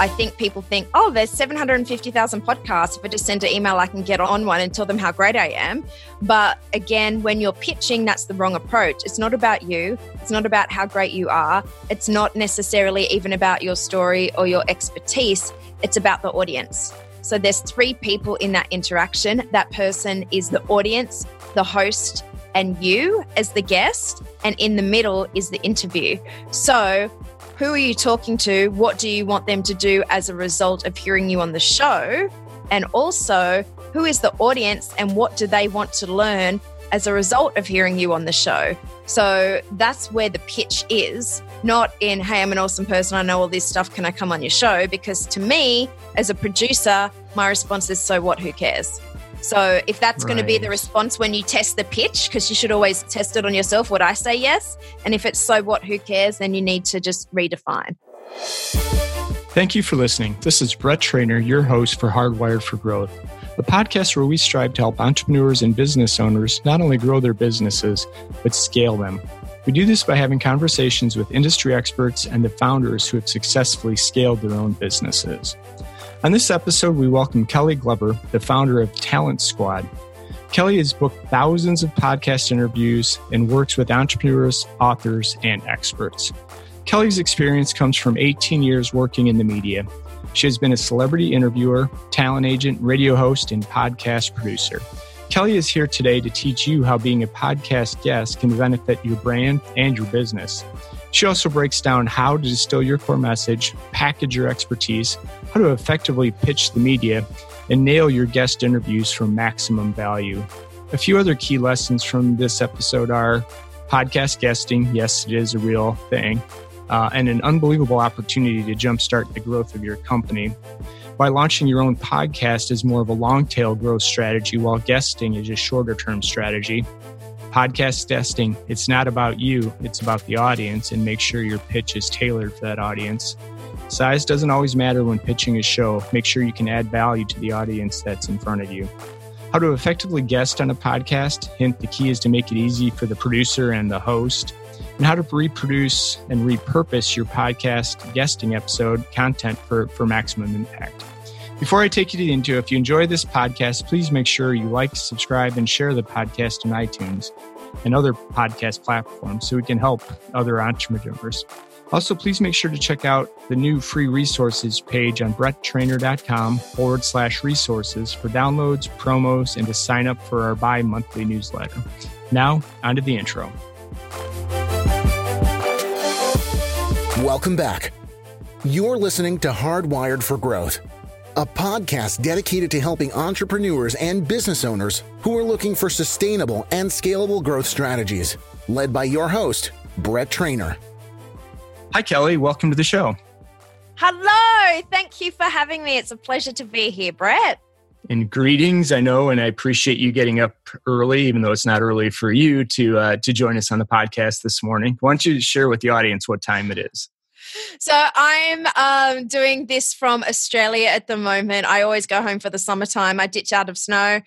I think people think, oh, there's 750,000 podcasts. If I just send an email, I can get on one and tell them how great I am. But again, when you're pitching, that's the wrong approach. It's not about you, it's not about how great you are, it's not necessarily even about your story or your expertise, it's about the audience. So there's three people in that interaction. That person is the audience, the host, and you as the guest. And in the middle is the interview. So who are you talking to? What do you want them to do as a result of hearing you on the show? And also, who is the audience and what do they want to learn as a result of hearing you on the show? So that's where the pitch is, not in, hey, I'm an awesome person, I know all this stuff, can I come on your show? Because to me, as a producer, my response is, so what, who cares? So if that's right. going to be the response when you test the pitch, because you should always test it on yourself, would I say yes? And if it's so what, who cares, then you need to just redefine. Thank you for listening. This is Brett Trainer, your host for Hardwired for Growth, the podcast where we strive to help entrepreneurs and business owners not only grow their businesses, but scale them. We do this by having conversations with industry experts and the founders who have successfully scaled their own businesses. On this episode, we welcome Kelly Glover, the founder of Talent Squad. Kelly has booked thousands of podcast interviews and works with entrepreneurs, authors, and experts. Kelly's experience comes from 18 years working in the media. She has been a celebrity interviewer, talent agent, radio host, and podcast producer. Kelly is here today to teach you how being a podcast guest can benefit your brand and your business. She also breaks down how to distill your core message, package your expertise, how to effectively pitch the media, and nail your guest interviews for maximum value. A few other key lessons from this episode are podcast guesting, yes, it is a real thing, uh, and an unbelievable opportunity to jumpstart the growth of your company. By launching your own podcast is more of a long tail growth strategy, while guesting is a shorter term strategy podcast guesting, it's not about you, it's about the audience, and make sure your pitch is tailored for that audience. Size doesn't always matter when pitching a show. Make sure you can add value to the audience that's in front of you. How to effectively guest on a podcast. Hint the key is to make it easy for the producer and the host. And how to reproduce and repurpose your podcast guesting episode content for, for maximum impact. Before I take you into, if you enjoy this podcast, please make sure you like, subscribe, and share the podcast on iTunes and other podcast platforms so we can help other entrepreneurs. Also, please make sure to check out the new free resources page on bretttrainer.com forward slash resources for downloads, promos, and to sign up for our bi monthly newsletter. Now, on to the intro. Welcome back. You're listening to Hardwired for Growth a podcast dedicated to helping entrepreneurs and business owners who are looking for sustainable and scalable growth strategies. Led by your host, Brett Trainer. Hi, Kelly. Welcome to the show. Hello. Thank you for having me. It's a pleasure to be here, Brett. And greetings. I know, and I appreciate you getting up early, even though it's not early for you to uh, to join us on the podcast this morning. Why don't you share with the audience what time it is? So I'm um, doing this from Australia at the moment. I always go home for the summertime. I ditch out of snow,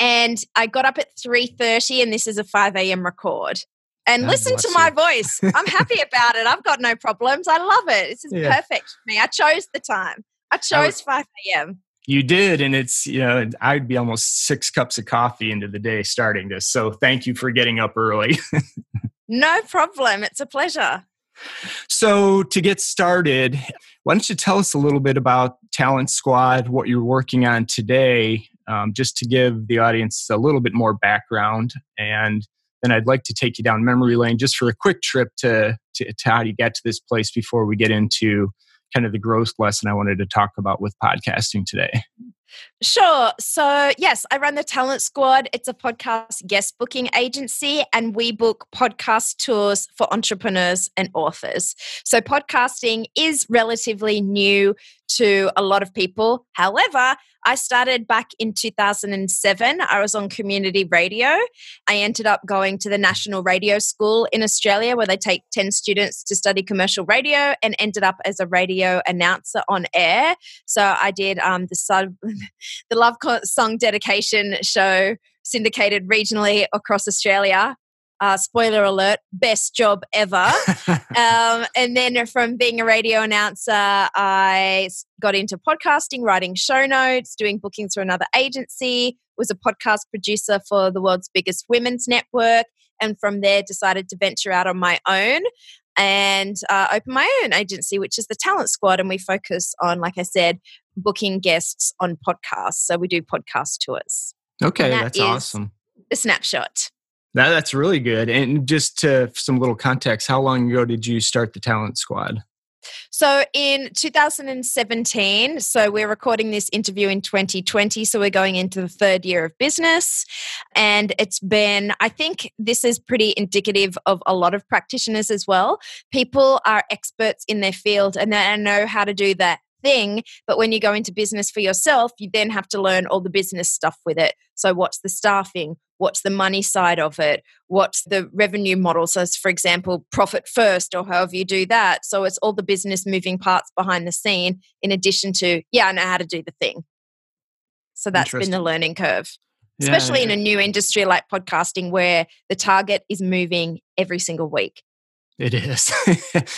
and I got up at three thirty, and this is a five a.m. record. And God listen to my voice. I'm happy about it. I've got no problems. I love it. This is yeah. perfect for me. I chose the time. I chose five a.m. You did, and it's you know I'd be almost six cups of coffee into the day starting this. So thank you for getting up early. no problem. It's a pleasure. So, to get started, why don't you tell us a little bit about Talent Squad, what you're working on today, um, just to give the audience a little bit more background. And then I'd like to take you down memory lane just for a quick trip to, to, to how you get to this place before we get into kind of the growth lesson I wanted to talk about with podcasting today. Sure. So, yes, I run the Talent Squad. It's a podcast guest booking agency, and we book podcast tours for entrepreneurs and authors. So, podcasting is relatively new to a lot of people. However, I started back in 2007. I was on community radio. I ended up going to the National Radio School in Australia where they take 10 students to study commercial radio and ended up as a radio announcer on air. So I did um, the, sub, the Love Song dedication show syndicated regionally across Australia Uh, spoiler alert, best job ever. um, and then from being a radio announcer, I got into podcasting, writing show notes, doing bookings for another agency, was a podcast producer for the world's biggest women's network. And from there, decided to venture out on my own and uh, open my own agency, which is the Talent Squad. And we focus on, like I said, booking guests on podcasts. So we do podcast tours. Okay, that that's awesome. A snapshot. That, that's really good. And just to some little context, how long ago did you start the Talent Squad? So in 2017, so we're recording this interview in 2020, so we're going into the third year of business. And it's been, I think this is pretty indicative of a lot of practitioners as well. People are experts in their field and they know how to do that thing. But when you go into business for yourself, you then have to learn all the business stuff with it. So, what's the staffing? What's the money side of it? What's the revenue model? So, for example, profit first, or however you do that. So, it's all the business moving parts behind the scene, in addition to, yeah, I know how to do the thing. So, that's been the learning curve. Especially yeah, yeah. in a new industry like podcasting, where the target is moving every single week. It is,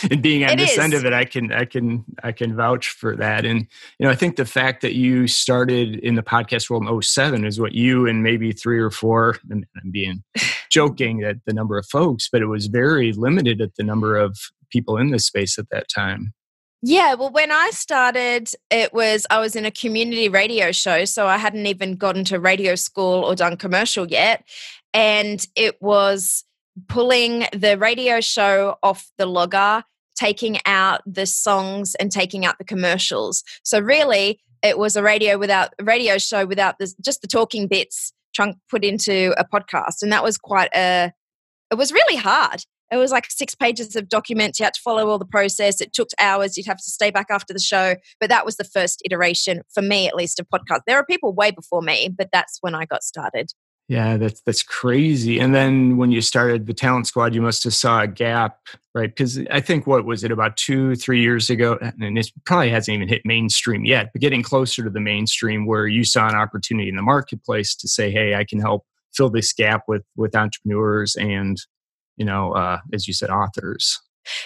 and being on it this is. end of it, I can, I can, I can vouch for that. And you know, I think the fact that you started in the podcast world in 07 is what you and maybe three or four. And I'm being joking at the number of folks, but it was very limited at the number of people in this space at that time. Yeah, well, when I started, it was I was in a community radio show, so I hadn't even gotten to radio school or done commercial yet, and it was pulling the radio show off the logger, taking out the songs and taking out the commercials. So really, it was a radio without radio show without this, just the talking bits chunk put into a podcast, and that was quite a. It was really hard. It was like six pages of documents. You had to follow all the process. It took hours. You'd have to stay back after the show. But that was the first iteration, for me at least, of podcast. There are people way before me, but that's when I got started. Yeah, that's that's crazy. And then when you started the talent squad, you must have saw a gap, right? Because I think what was it about two, three years ago, and it probably hasn't even hit mainstream yet, but getting closer to the mainstream, where you saw an opportunity in the marketplace to say, "Hey, I can help fill this gap with with entrepreneurs and, you know, uh, as you said, authors."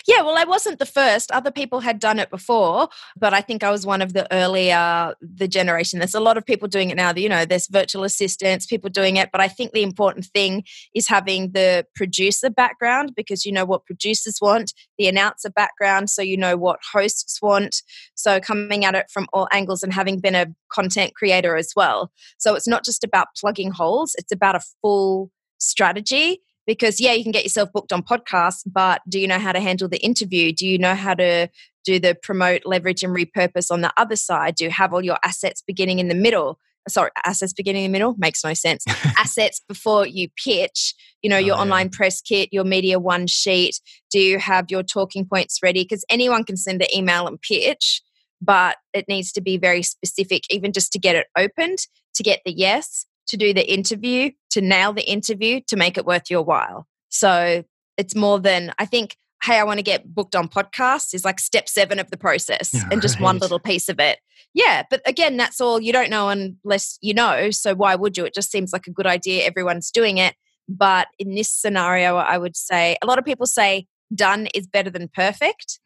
Yeah, well, I wasn't the first. Other people had done it before, but I think I was one of the earlier the generation. There's a lot of people doing it now. You know, there's virtual assistants, people doing it. But I think the important thing is having the producer background because you know what producers want, the announcer background, so you know what hosts want. So coming at it from all angles and having been a content creator as well. So it's not just about plugging holes; it's about a full strategy because yeah you can get yourself booked on podcasts but do you know how to handle the interview? Do you know how to do the promote leverage and repurpose on the other side? Do you have all your assets beginning in the middle? Sorry assets beginning in the middle? Makes no sense. Assets before you pitch you know oh, your oh, online yeah. press kit your media one sheet. Do you have your talking points ready? Because anyone can send an email and pitch but it needs to be very specific even just to get it opened to get the yes to do the interview, to nail the interview, to make it worth your while. So it's more than, I think, hey, I want to get booked on podcasts is like step seven of the process yeah, and just one little piece of it. Yeah. But again, that's all you don't know unless you know. So why would you? It just seems like a good idea. Everyone's doing it. But in this scenario, I would say a lot of people say done is better than perfect.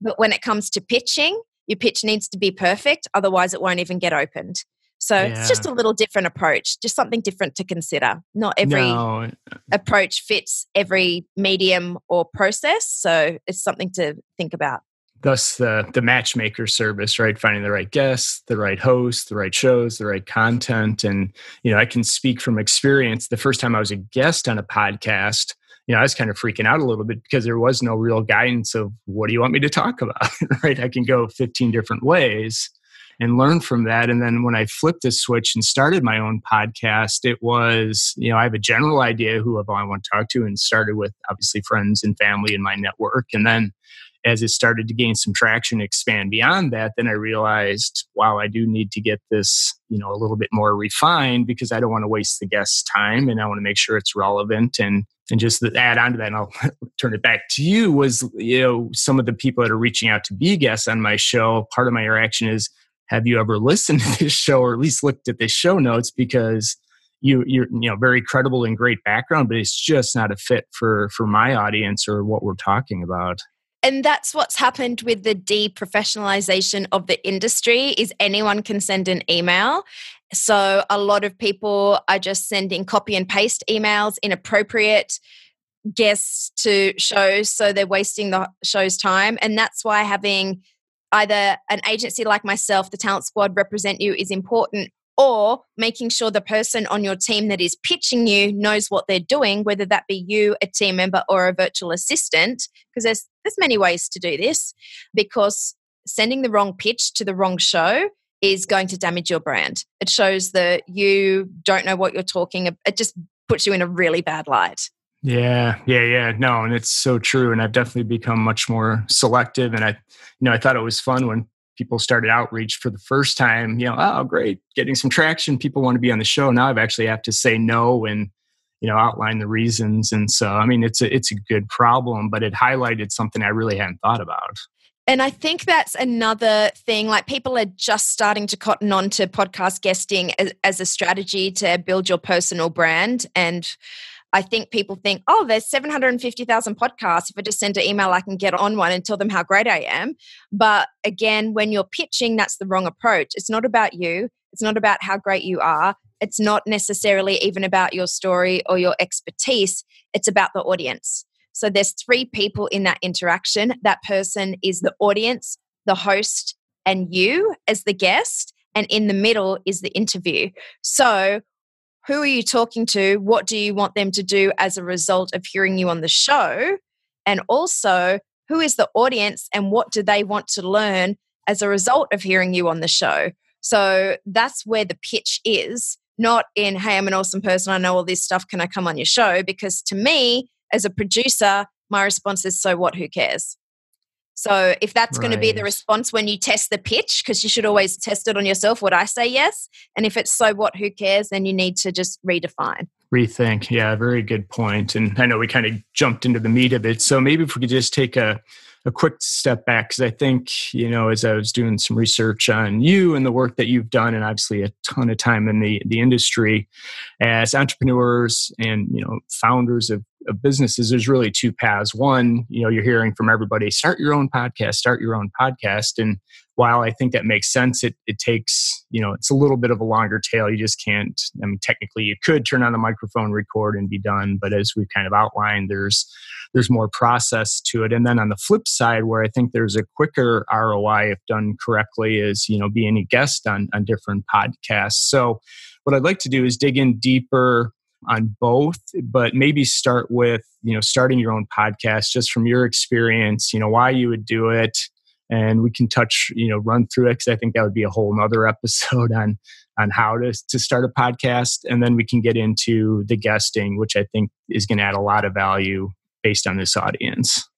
But when it comes to pitching, your pitch needs to be perfect. Otherwise, it won't even get opened. So yeah. it's just a little different approach, just something different to consider. Not every no. approach fits every medium or process. So it's something to think about. Thus, the, the matchmaker service, right? Finding the right guests, the right hosts, the right shows, the right content. And, you know, I can speak from experience. The first time I was a guest on a podcast, you know, I was kind of freaking out a little bit because there was no real guidance of what do you want me to talk about, right? I can go 15 different ways and learn from that. And then when I flipped the switch and started my own podcast, it was, you know, I have a general idea who I want to talk to and started with obviously friends and family in my network. And then as it started to gain some traction, expand beyond that, then I realized, wow, I do need to get this, you know, a little bit more refined because I don't want to waste the guest's time and I want to make sure it's relevant and and just add on to that, and I'll turn it back to you. Was you know some of the people that are reaching out to be guests on my show? Part of my interaction is have you ever listened to this show or at least looked at the show notes? Because you you're you know very credible and great background but it's just not a fit for for my audience or what we're talking about. And that's what's happened with the deprofessionalization of the industry is anyone can send an email. So a lot of people are just sending copy and paste emails inappropriate guests to shows so they're wasting the show's time. And that's why having either an agency like myself the talent squad represent you is important or making sure the person on your team that is pitching you knows what they're doing whether that be you a team member or a virtual assistant because there's there's many ways to do this because sending the wrong pitch to the wrong show is going to damage your brand. It shows that you don't know what you're talking about it just puts you in a really bad light yeah, yeah, yeah. No, and it's so true. And I've definitely become much more selective. And I, you know, I thought it was fun when people started outreach for the first time, you know, oh, great, getting some traction. People want to be on the show. Now I've actually have to say no and, you know, outline the reasons. And so, I mean, it's a, it's a good problem, but it highlighted something I really hadn't thought about. And I think that's another thing. Like people are just starting to cotton on to podcast guesting as, as a strategy to build your personal brand. And I think people think, oh, there's 750,000 podcasts. If I just send an email, I can get on one and tell them how great I am. But again, when you're pitching, that's the wrong approach. It's not about you, it's not about how great you are. It's not necessarily even about your story or your expertise. It's about the audience. So there's three people in that interaction. That person is the audience, the host, and you as the guest. And in the middle is the interview. So who are you talking to? What do you want them to do as a result of hearing you on the show? And also, who is the audience and what do they want to learn as a result of hearing you on the show? So that's where the pitch is, not in, hey, I'm an awesome person. I know all this stuff. Can I come on your show? Because to me, as a producer, my response is, so what? Who cares? So if that's right. going to be the response when you test the pitch, because you should always test it on yourself, would I say yes? And if it's so what, who cares, then you need to just redefine. Rethink. Yeah, very good point. And I know we kind of jumped into the meat of it. So maybe if we could just take a a quick step back because I think you know as I was doing some research on you and the work that you've done, and obviously a ton of time in the the industry as entrepreneurs and you know founders of, of businesses. There's really two paths. One, you know, you're hearing from everybody: start your own podcast, start your own podcast, and while I think that makes sense, it, it takes, you know, it's a little bit of a longer tail. You just can't, I mean, technically you could turn on the microphone, record and be done. But as we've kind of outlined, there's, there's more process to it. And then on the flip side, where I think there's a quicker ROI if done correctly is, you know, being a guest on, on different podcasts. So what I'd like to do is dig in deeper on both but maybe start with you know starting your own podcast just from your experience you know why you would do it. And we can touch you know run through it because i think that would be a whole nother episode on on how to, to start a podcast. And then we can get into the guesting which i think is going to add a lot of value based on this audience.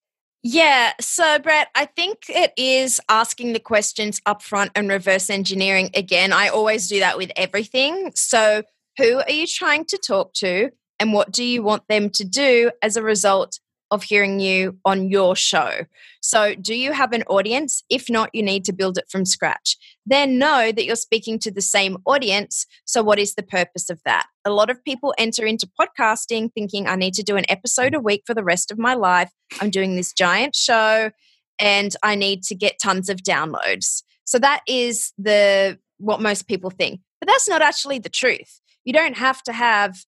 Yeah. So brett i think it is asking the questions upfront and reverse engineering again. I always do that with everything. So who are you trying to talk to and what do you want them to do as a result of hearing you on your show. So, do you have an audience? If not, you need to build it from scratch. Then know that you're speaking to the same audience. So, what is the purpose of that? A lot of people enter into podcasting thinking, I need to do an episode a week for the rest of my life. I'm doing this giant show and I need to get tons of downloads. So, that is the what most people think. But that's not actually the truth. You don't have to have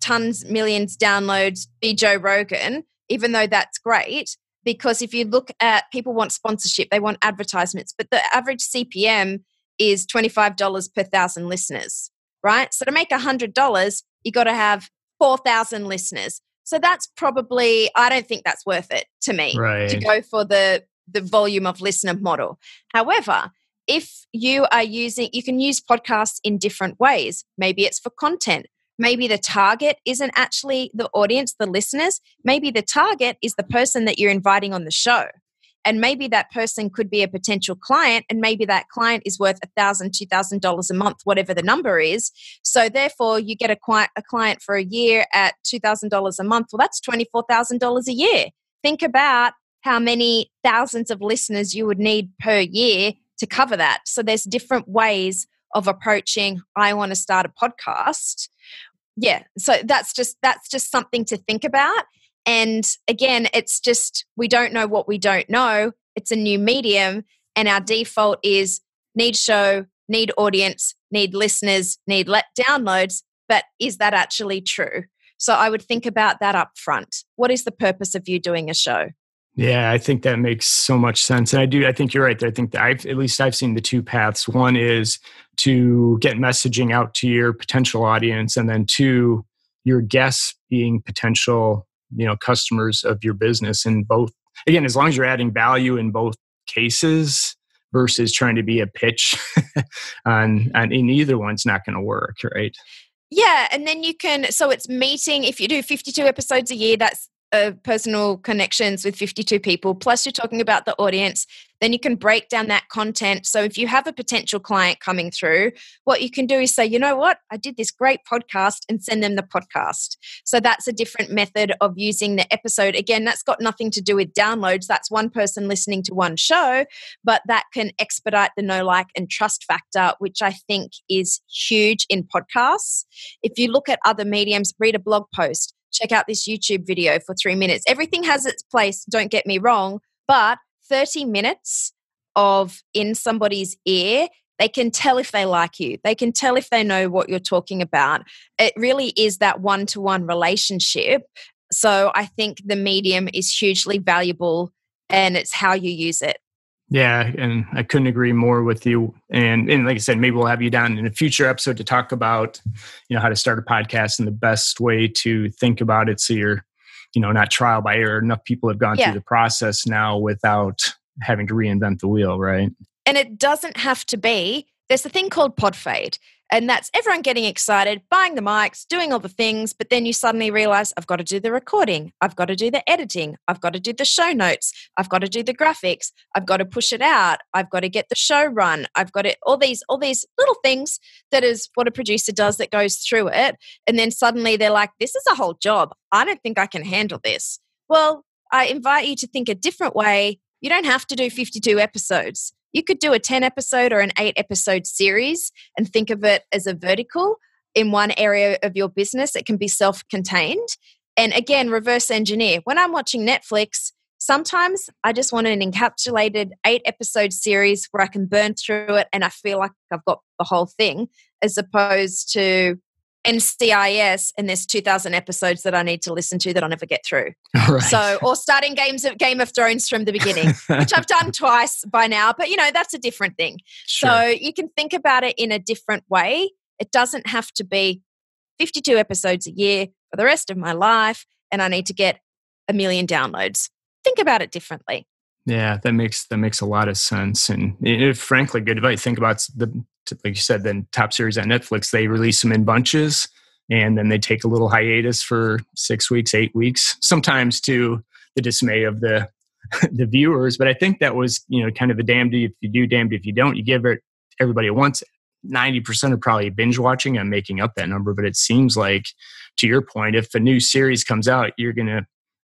tons, millions downloads, be Joe Rogan even though that's great because if you look at people want sponsorship they want advertisements but the average cpm is $25 per thousand listeners right? So to make $100 you got to have 4000 listeners. So that's probably i don't think that's worth it to me right. to go for the the volume of listener model. However if you are using you can use podcasts in different ways maybe it's for content maybe the target isn't actually the audience, the listeners. Maybe the target is the person that you're inviting on the show. And maybe that person could be a potential client, and maybe that client is worth $1,000, $2,000 a month, whatever the number is. So, therefore, you get a, a client for a year at $2,000 a month. Well, that's $24,000 a year. Think about how many thousands of listeners you would need per year to cover that. So, there's different ways of approaching, I want to start a podcast. Yeah so that's just that's just something to think about. And again it's just we don't know what we don't know. It's a new medium and our default is need show need audience need listeners need let downloads. But is that actually true? So i would think about that up front what is the purpose of you doing a show yeah, I think that makes so much sense. And I do, I think you're right. I think I've, at least I've seen the two paths. One is to get messaging out to your potential audience, and then two, your guests being potential, you know, customers of your business. And both, again, as long as you're adding value in both cases versus trying to be a pitch on, on in either one's not going to work, right? Yeah, and then you can. So it's meeting. If you do 52 episodes a year, that's uh, personal connections with 52 people, plus you're talking about the audience, then you can break down that content. So if you have a potential client coming through, what you can do is say, you know what, I did this great podcast and send them the podcast. So that's a different method of using the episode. Again, that's got nothing to do with downloads. That's one person listening to one show, but that can expedite the no like, and trust factor, which I think is huge in podcasts. If you look at other mediums, read a blog post check out this YouTube video for three minutes. Everything has its place, don't get me wrong, but 30 minutes of in somebody's ear, they can tell if they like you. They can tell if they know what you're talking about. It really is that one to one relationship. So I think the medium is hugely valuable and it's how you use it. Yeah, and I couldn't agree more with you. And and like I said, maybe we'll have you down in a future episode to talk about, you know, how to start a podcast and the best way to think about it so you're, you know, not trial by error. Enough people have gone yeah. through the process now without having to reinvent the wheel, right? And it doesn't have to be. There's a thing called pod fade. And that's everyone getting excited, buying the mics, doing all the things, but then you suddenly realize I've got to do the recording, I've got to do the editing, I've got to do the show notes, I've got to do the graphics, I've got to push it out, I've got to get the show run, I've got it all these all these little things that is what a producer does that goes through it. And then suddenly they're like, This is a whole job. I don't think I can handle this. Well, I invite you to think a different way. You don't have to do 52 episodes you could do a 10 episode or an 8 episode series and think of it as a vertical in one area of your business. It can be self contained. And again, reverse engineer. When I'm watching Netflix, sometimes I just want an encapsulated eight episode series where I can burn through it and I feel like I've got the whole thing, as opposed to NCIS and there's 2000 episodes that I need to listen to that I'll never get through. Right. So, or starting games of Game of Thrones from the beginning, which I've done twice by now, but you know, that's a different thing. Sure. So you can think about it in a different way. It doesn't have to be 52 episodes a year for the rest of my life and I need to get a million downloads. Think about it differently. Yeah, that makes that makes a lot of sense, and it, frankly, good advice. Think about the like you said, then top series on Netflix, they release them in bunches, and then they take a little hiatus for six weeks, eight weeks, sometimes to the dismay of the the viewers. But I think that was you know kind of a damned if you do, damned if you don't. You give it everybody at once. Ninety percent are probably binge watching. I'm making up that number, but it seems like, to your point, if a new series comes out, you're gonna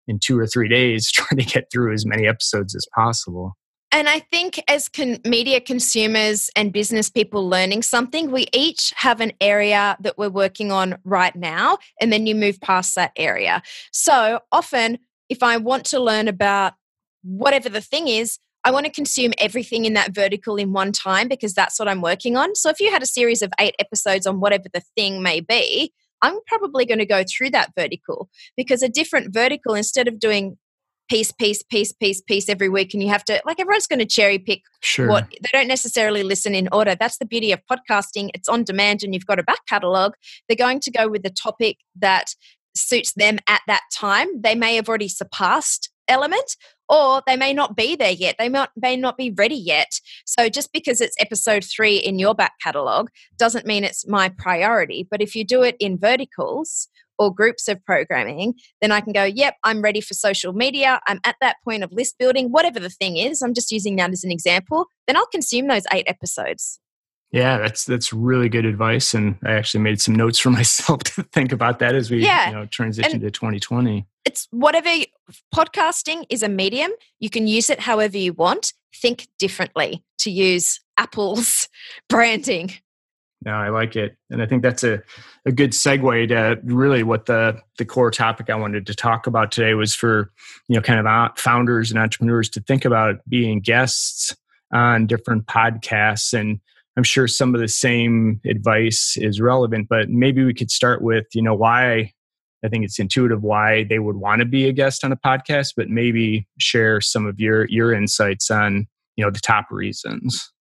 in two or three days trying to get through as many episodes as possible. And I think as con- media consumers and business people learning something, we each have an area that we're working on right now, and then you move past that area. So often, if I want to learn about whatever the thing is, I want to consume everything in that vertical in one time because that's what I'm working on. So if you had a series of eight episodes on whatever the thing may be, I'm probably going to go through that vertical because a different vertical, instead of doing piece, piece, piece, piece, piece every week, and you have to, like, everyone's going to cherry pick sure. what they don't necessarily listen in order. That's the beauty of podcasting. It's on demand and you've got a back catalog. They're going to go with the topic that suits them at that time. They may have already surpassed element or they may not be there yet. They may, may not be ready yet. So just because it's episode three in your back catalog doesn't mean it's my priority. But if you do it in verticals or groups of programming, then I can go, yep, I'm ready for social media. I'm at that point of list building, whatever the thing is. I'm just using that as an example. Then I'll consume those eight episodes. Yeah, that's that's really good advice, and I actually made some notes for myself to think about that as we yeah. you know transition and to 2020. It's whatever podcasting is a medium. You can use it however you want. Think differently to use Apple's branding. No, I like it. And I think that's a, a good segue to really what the, the core topic I wanted to talk about today was for, you know, kind of founders and entrepreneurs to think about being guests on different podcasts. And I'm sure some of the same advice is relevant, but maybe we could start with, you know, why I think it's intuitive why they would want to be a guest on a podcast, but maybe share some of your your insights on, you know, the top reasons.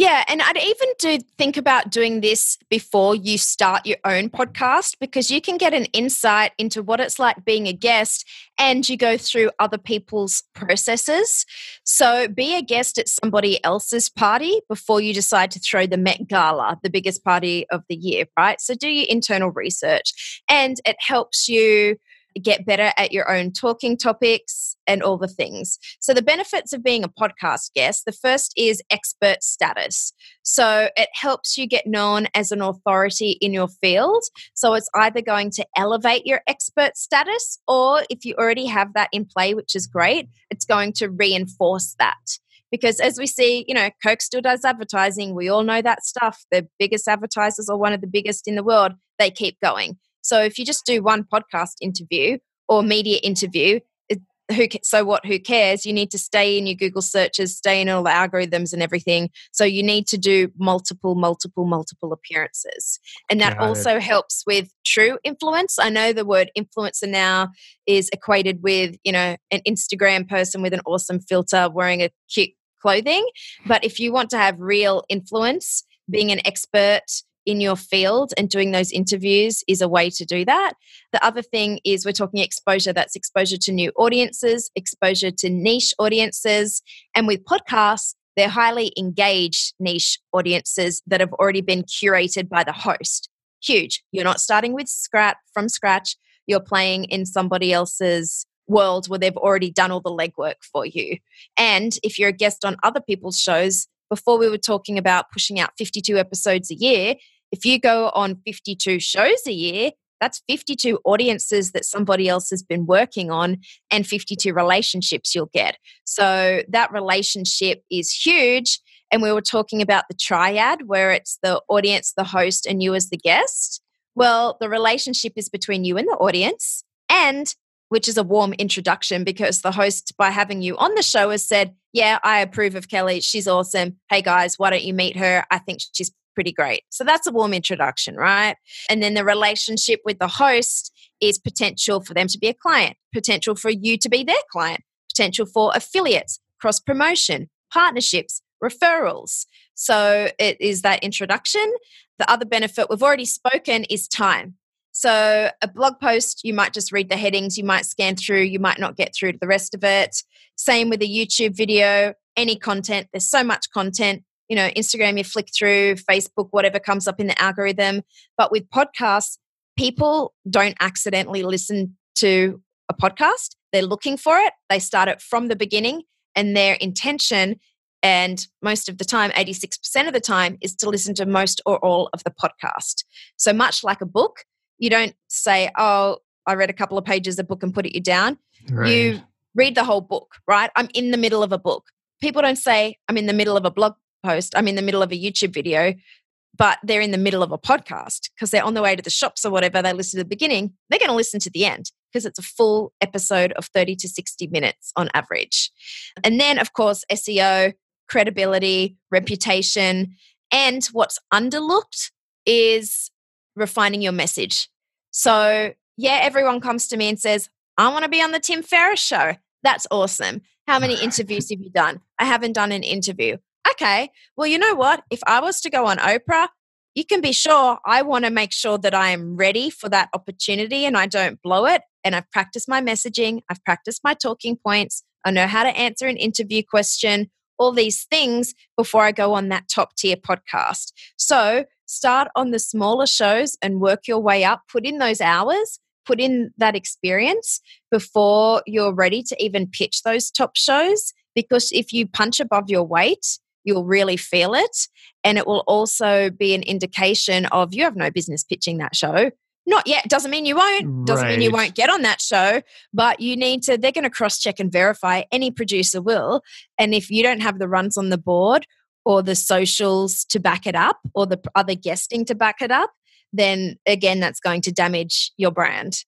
Yeah, and I'd even do think about doing this before you start your own podcast because you can get an insight into what it's like being a guest and you go through other people's processes. So be a guest at somebody else's party before you decide to throw the Met Gala, the biggest party of the year, right? So do your internal research and it helps you get better at your own talking topics and all the things. So, the benefits of being a podcast guest the first is expert status. So, it helps you get known as an authority in your field. So, it's either going to elevate your expert status, or if you already have that in play, which is great, it's going to reinforce that because as we see, you know, Coke still does advertising. We all know that stuff. The biggest advertisers or one of the biggest in the world, they keep going. So if you just do one podcast interview or media interview, it, who so what? Who cares? You need to stay in your Google searches, stay in all the algorithms and everything. So you need to do multiple, multiple, multiple appearances, and that Got also it. helps with true influence. I know the word influencer now is equated with you know an Instagram person with an awesome filter wearing a cute clothing, but if you want to have real influence, being an expert in your field and doing those interviews is a way to do that. The other thing is we're talking exposure that's exposure to new audiences, exposure to niche audiences. And with podcasts, they're highly engaged niche audiences that have already been curated by the host. Huge. You're not starting with scratch from scratch. You're playing in somebody else's world where they've already done all the legwork for you. And if you're a guest on other people's shows, before we were talking about pushing out 52 episodes a year. If you go on 52 shows a year, that's 52 audiences that somebody else has been working on and 52 relationships you'll get. So that relationship is huge. And we were talking about the triad where it's the audience, the host, and you as the guest. Well, the relationship is between you and the audience, and which is a warm introduction because the host, by having you on the show, has said, Yeah, I approve of Kelly. She's awesome. Hey guys, why don't you meet her? I think she's pretty great. So that's a warm introduction, right? And then the relationship with the host is potential for them to be a client, potential for you to be their client, potential for affiliates, cross promotion, partnerships, referrals. So it is that introduction. The other benefit we've already spoken is time. So, a blog post, you might just read the headings, you might scan through, you might not get through to the rest of it. Same with a YouTube video, any content. There's so much content. You know, Instagram, you flick through, Facebook, whatever comes up in the algorithm. But with podcasts, people don't accidentally listen to a podcast. They're looking for it, they start it from the beginning, and their intention and most of the time 86% of the time is to listen to most or all of the podcast so much like a book you don't say, oh, I read a couple of pages of book and put it you down. Right. You read the whole book, right? I'm in the middle of a book. People don't say, I'm in the middle of a blog post, I'm in the middle of a YouTube video, but they're in the middle of a podcast because they're on the way to the shops or whatever. They listen to the beginning, they're going to listen to the end because it's a full episode of 30 to 60 minutes on average. And then, of course, SEO, credibility, reputation, and what's underlooked is refining your message. So, yeah, everyone comes to me and says, I want to be on the Tim Ferriss show. That's awesome. How many interviews have you done? I haven't done an interview. Okay, well, you know what? If I was to go on Oprah, you can be sure I want to make sure that I am ready for that opportunity and I don't blow it. And I've practiced my messaging, I've practiced my talking points, I know how to answer an interview question, all these things before I go on that top tier podcast. So start on the smaller shows and work your way up. Put in those hours, put in that experience before you're ready to even pitch those top shows. Because if you punch above your weight, you'll really feel it. And it will also be an indication of you have no business pitching that show. Not yet. Doesn't mean you won't. Doesn't right. mean you won't get on that show. But you need to, they're going to cross check and verify. Any producer will. And if you don't have the runs on the board or the socials to back it up or the other guesting to back it up, then again, that's going to damage your brand.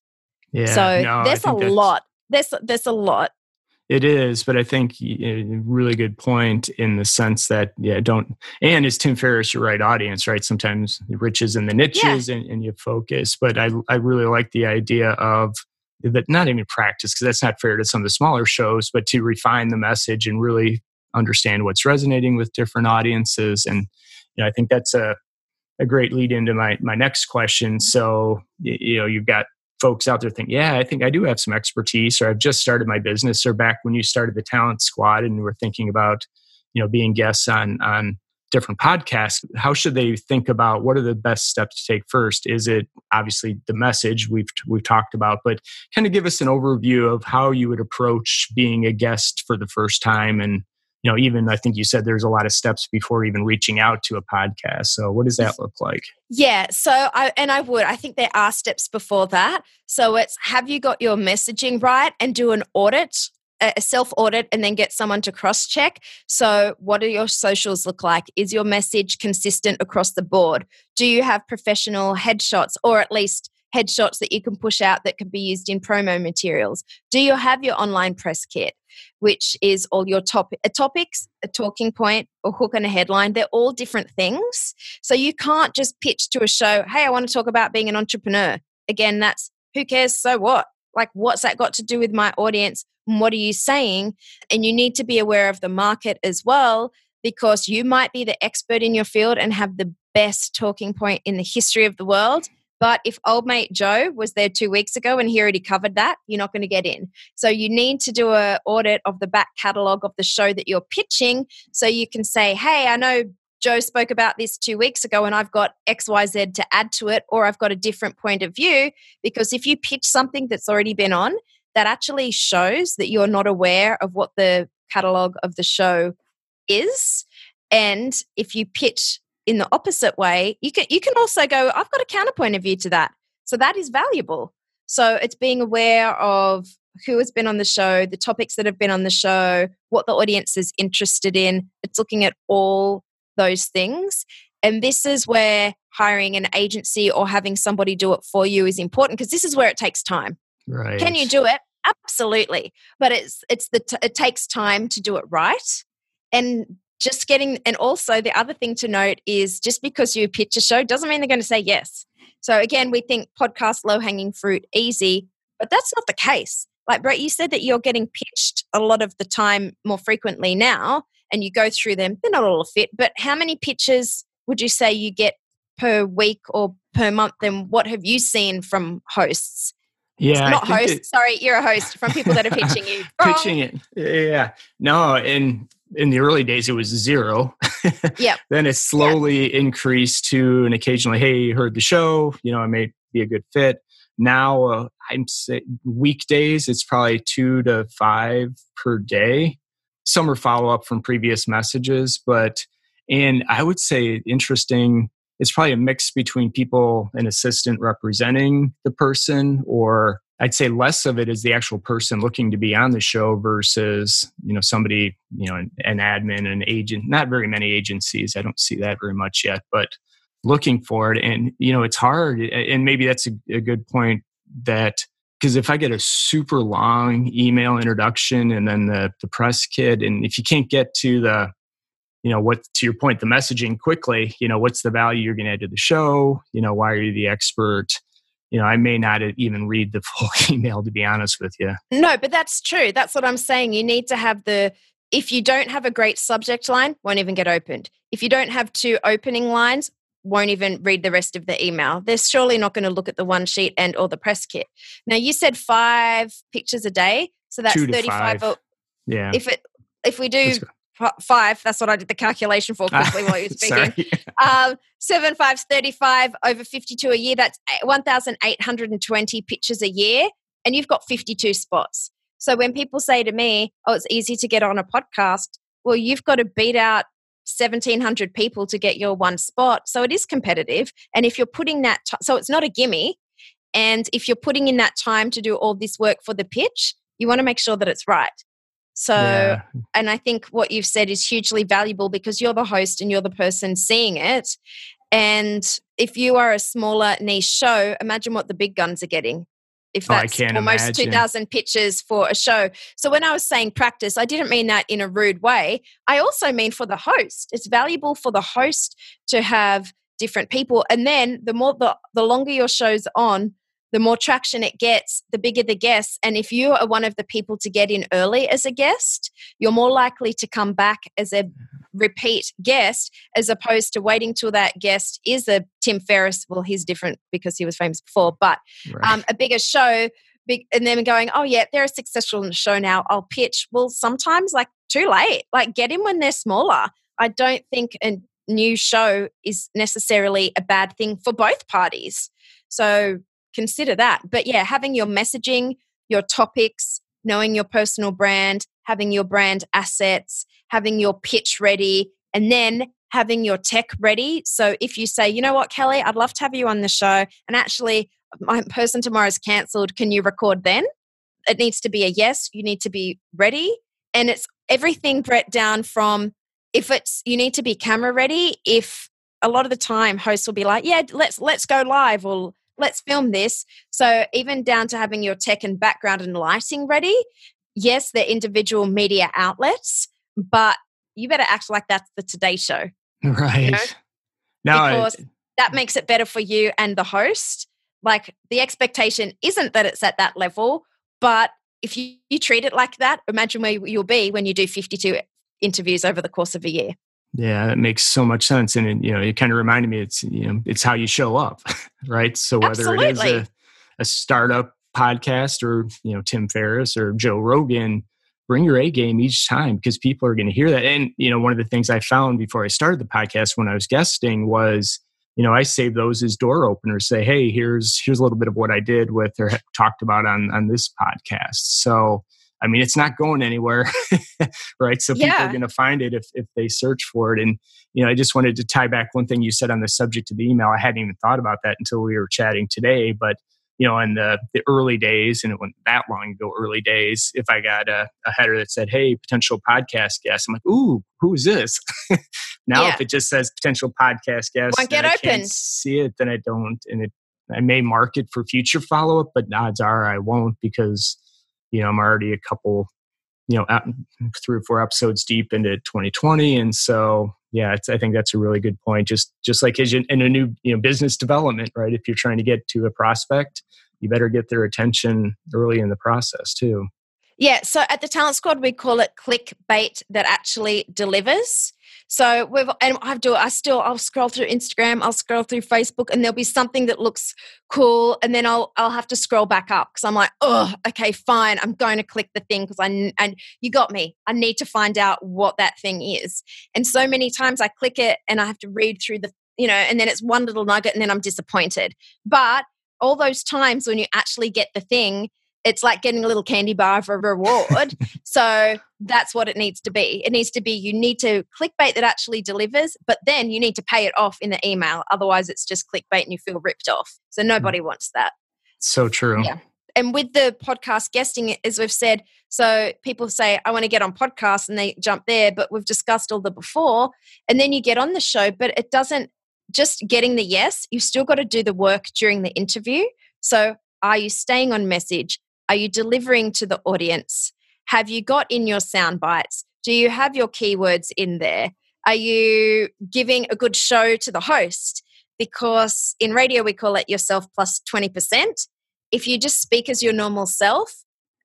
Yeah. so no, there's a lot. There's there's a lot. It is, but I think a really good point in the sense that yeah, don't and is Tim Ferriss your right audience, right? Sometimes the riches and the niches, yeah. and, and you focus. But I I really like the idea of that not even practice because that's not fair to some of the smaller shows, but to refine the message and really understand what's resonating with different audiences. And you know, I think that's a a great lead into my my next question. So you know, you've got folks out there think, yeah, I think I do have some expertise, or I've just started my business, or back when you started the Talent Squad and we're thinking about you know being guests on on different podcasts how should they think about what are the best steps to take first? Is it obviously the message we've we've talked about but kind of give us an overview of how you would approach being a guest for the first time and you know even i think you said there's a lot of steps before even reaching out to a podcast so what does that look like yeah so i and i would i think there are steps before that so it's have you got your messaging right and do an audit a self audit and then get someone to cross check. So, what do your socials look like? Is your message consistent across the board? Do you have professional headshots or at least headshots that you can push out that can be used in promo materials? Do you have your online press kit, which is all your top, uh, topics, a talking point, or hook and a headline? They're all different things. So you can't just pitch to a show, hey, I want to talk about being an entrepreneur. Again, that's who cares? So what? Like, what's that got to do with my audience? What are you saying? And you need to be aware of the market as well because you might be the expert in your field and have the best talking point in the history of the world but if old mate Joe was there two weeks ago and he already covered that, you're not going to get in. So you need to do an audit of the back catalogue of the show that you're pitching so you can say, hey, I know Joe spoke about this two weeks ago and I've got XYZ to add to it, or I've got a different point of view. Because if you pitch something that's already been on, that actually shows that you're not aware of what the catalogue of the show is. And if you pitch in the opposite way, you can you can also go, I've got a counterpoint of view to that. So that is valuable. So it's being aware of who has been on the show, the topics that have been on the show, what the audience is interested in. It's looking at all those things. And this is where hiring an agency or having somebody do it for you is important because this is where it takes time. Right. Can you do it? Absolutely. But it's it's the t- it takes time to do it right. And just getting, and also the other thing to note is just because you pitch a show doesn't mean they're going to say yes. So again, we think podcast low hanging fruit easy, but that's not the case. Like Brett, you said that you're getting pitched a lot of the time more frequently now, and you go through them. They're not all a fit, but how many pitches would you say you get per week or per month? And what have you seen from hosts? Yeah, not host. It, sorry, you're a host from people that are pitching you. pitching it. Yeah, no, and in the early days it was zero. yeah. then it slowly yep. increased to an occasionally, hey, heard the show, you know, I may be a good fit. Now uh, I'm say weekdays it's probably two to five per day. Some are follow up from previous messages, but and I would say interesting. It's probably a mix between people, an assistant representing the person, or I'd say less of it is the actual person looking to be on the show versus, you know, somebody, you know, an, an admin, an agent. Not very many agencies. I don't see that very much yet, but looking for it. And, you know, it's hard. And maybe that's a, a good point that because if I get a super long email introduction and then the, the press kit, and if you can't get to the, you know, what to your point, the messaging quickly, you know, what's the value you're going to add to the show? You know, why are you the expert? You know, I may not even read the full email to be honest with you. No, but that's true. That's what I'm saying. You need to have the, if you don't have a great subject line, won't even get opened. If you don't have two opening lines, won't even read the rest of the email. They're surely not going to look at the one sheet and or the press kit. Now you said five pictures a day, so that's 35. Or, yeah. If it if we do five. That's what I did the calculation for quickly while you were speaking. um, seven fives, 35 over 52 a year. That's 1,820 pitches a year. And you've got 52 spots. So when people say to me, oh, it's easy to get on a podcast, well, you've got to beat out 1,700 people to get your one spot. So it is competitive. And if you're putting that, t- so it's not a gimme. And if you're putting in that time to do all this work for the pitch, you want to make sure that it's right. So, yeah. and I think what you've said is hugely valuable because you're the host and you're the person seeing it. And if you are a smaller niche show, imagine what the big guns are getting. If that's oh, almost imagine. 2,000 pitches for a show. So, when I was saying practice, I didn't mean that in a rude way. I also mean for the host. It's valuable for the host to have different people. And then the more, the, the longer your show's on, the more traction it gets, the bigger the guests. And if you are one of the people to get in early as a guest, you're more likely to come back as a repeat guest as opposed to waiting till that guest is a Tim Ferriss. Well, he's different because he was famous before, but right. um, a bigger show. Big, and then going, oh yeah, they're a successful show now. I'll pitch. Well, sometimes like too late. Like get in when they're smaller. I don't think a new show is necessarily a bad thing for both parties. So consider that. But yeah, having your messaging, your topics, knowing your personal brand, having your brand assets, having your pitch ready, and then having your tech ready. So if you say, you know what, Kelly, I'd love to have you on the show, and actually, my person tomorrow is cancelled, can you record then? It needs to be a yes. You need to be ready. And it's everything, Brett, down from if it's you need to be camera ready. If a lot of the time hosts will be like, yeah, let's let's go live or let's film this. So even down to having your tech and background and lighting ready. Yes, they're individual media outlets, but you better act like that's the Today Show. Right. You know? No, because I, that makes it better for you and the host. Like the expectation isn't that it's at that level, but if you, you treat it like that, imagine where you'll be when you do 52 interviews over the course of a year. Yeah, that makes so much sense, and it, you know, it kind of reminded me it's you know it's how you show up, right? So whether Absolutely. it is a, a startup podcast or you know Tim Ferriss or Joe Rogan, bring your A game each time because people are going to hear that. And you know, one of the things I found before I started the podcast when I was guesting was you know i save those as door openers say hey here's here's a little bit of what i did with or talked about on on this podcast so I mean, it's not going anywhere, right? So people yeah. are going to find it if, if they search for it. And, you know, I just wanted to tie back one thing you said on the subject of the email. I hadn't even thought about that until we were chatting today. But, you know, in the, the early days, and it wasn't that long ago, early days, if I got a, a header that said, hey, potential podcast guest, I'm like, ooh, who is this? now, yeah. if it just says potential podcast guest, Won't get open. see it, then I don't. And it, I may mark it for future follow up, but odds are I won't because you know, I'm already a couple, you know, three or four episodes deep into 2020. And so, yeah, I think that's a really good point. Just, just like in a new, you know, business development, right? If you're trying to get to a prospect, you better get their attention early in the process too. Yeah. So at the Talent Squad, we call it clickbait that actually delivers. So we've and I do I still I'll scroll through Instagram, I'll scroll through Facebook, and there'll be something that looks cool, and then I'll I'll have to scroll back up because I'm like, oh, okay, fine, I'm going to click the thing because I and you got me. I need to find out what that thing is, and so many times I click it and I have to read through the you know, and then it's one little nugget, and then I'm disappointed. But all those times when you actually get the thing it's like getting a little candy bar for a reward. so that's what it needs to be. It needs to be you need to clickbait that actually delivers, but then you need to pay it off in the email. Otherwise, it's just clickbait and you feel ripped off. So nobody mm. wants that. So true. Yeah. And with the podcast guesting, as we've said, so people say, I want to get on podcasts and they jump there, but we've discussed all the before. And then you get on the show, but it doesn't just getting the yes, you've still got to do the work during the interview. So are you staying on message? Are you delivering to the audience? Have you got in your sound bites? Do you have your keywords in there? Are you giving a good show to the host? Because in radio, we call it yourself plus 20%. If you just speak as your normal self,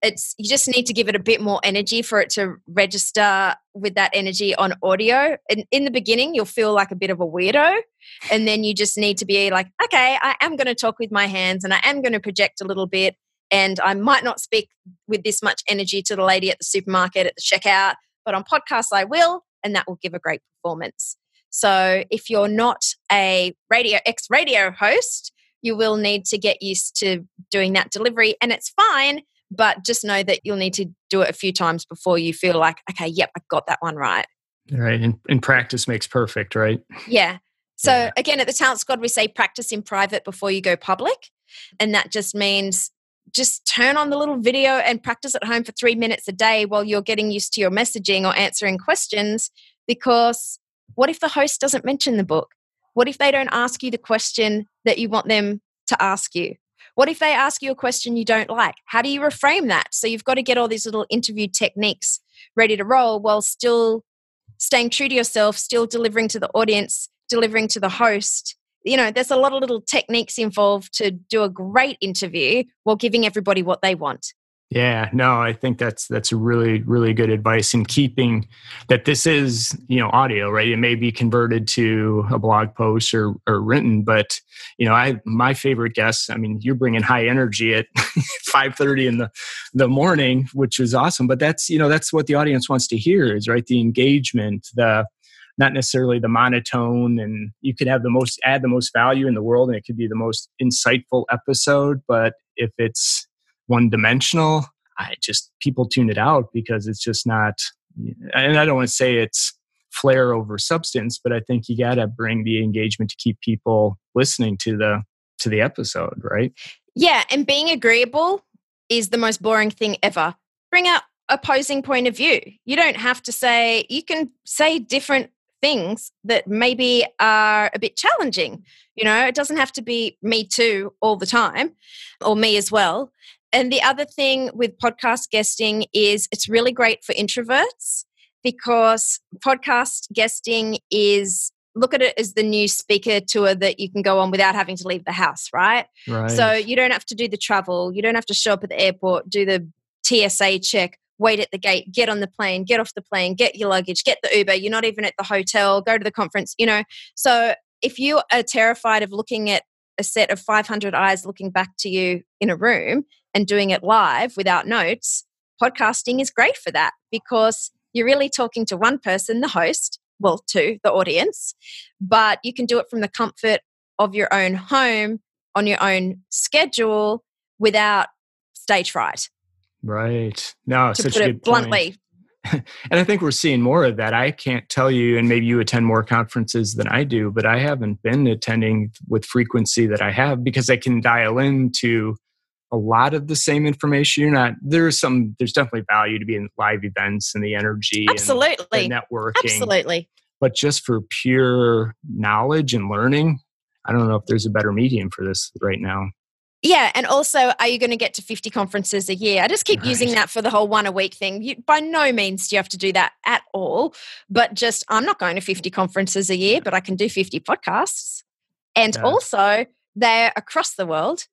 it's you just need to give it a bit more energy for it to register with that energy on audio and in the beginning you'll feel like a bit of a weirdo and then you just need to be like okay i am going to talk with my hands and i am going to project a little bit and I might not speak with this much energy to the lady at the supermarket at the checkout, but on podcasts I will, and that will give a great performance. So if you're not a radio ex radio host, you will need to get used to doing that delivery, and it's fine. But just know that you'll need to do it a few times before you feel like, okay, yep, I got that one right. Right. And, and practice makes perfect, right? Yeah. So yeah. again, at the Talent Squad, we say practice in private before you go public. And that just means just turn on the little video and practice at home for three minutes a day while you're getting used to your messaging or answering questions. Because what if the host doesn't mention the book? What if they don't ask you the question that you want them to ask you? What if they ask you a question you don't like? How do you reframe that? So you've got to get all these little interview techniques ready to roll while still staying true to yourself, still delivering to the audience, delivering to the host. You know, there's a lot of little techniques involved to do a great interview while giving everybody what they want. Yeah, no, I think that's that's really really good advice in keeping that this is you know audio, right? It may be converted to a blog post or or written, but you know, I my favorite guests. I mean, you're bringing high energy at five thirty in the the morning, which is awesome. But that's you know that's what the audience wants to hear is right the engagement, the not necessarily the monotone and you could have the most add the most value in the world and it could be the most insightful episode but if it's one dimensional, I just people tune it out because it's just not. And I don't want to say it's flair over substance, but I think you got to bring the engagement to keep people listening to the to the episode, right? Yeah, and being agreeable is the most boring thing ever. Bring out opposing point of view. You don't have to say you can say different things that maybe are a bit challenging. You know, it doesn't have to be me too all the time or me as well. And the other thing with podcast guesting is it's really great for introverts because podcast guesting is look at it as the new speaker tour that you can go on without having to leave the house, right? Right. So you don't have to do the travel, you don't have to show up at the airport, do the TSA check, wait at the gate, get on the plane, get off the plane, get your luggage, get the Uber. You're not even at the hotel, go to the conference, you know. So if you are terrified of looking at a set of 500 eyes looking back to you in a room and doing it live without notes, podcasting is great for that because you're really talking to one person, the host, well, two, the audience, but you can do it from the comfort of your own home on your own schedule without stage fright. Right. No, to such put a it bluntly. Point. and I think we're seeing more of that. I can't tell you, and maybe you attend more conferences than I do, but I haven't been attending with frequency that I have because I can dial into a lot of the same information. You're not there's some there's definitely value to be in live events and the energy absolutely and the networking. Absolutely. But just for pure knowledge and learning, I don't know if there's a better medium for this right now. Yeah, and also, are you going to get to 50 conferences a year? I just keep Right. using that for the whole one a week thing. You, by no means do you have to do that at all, but just I'm not going to 50 conferences a year, but I can do 50 podcasts. And Yeah. also, they're across the world.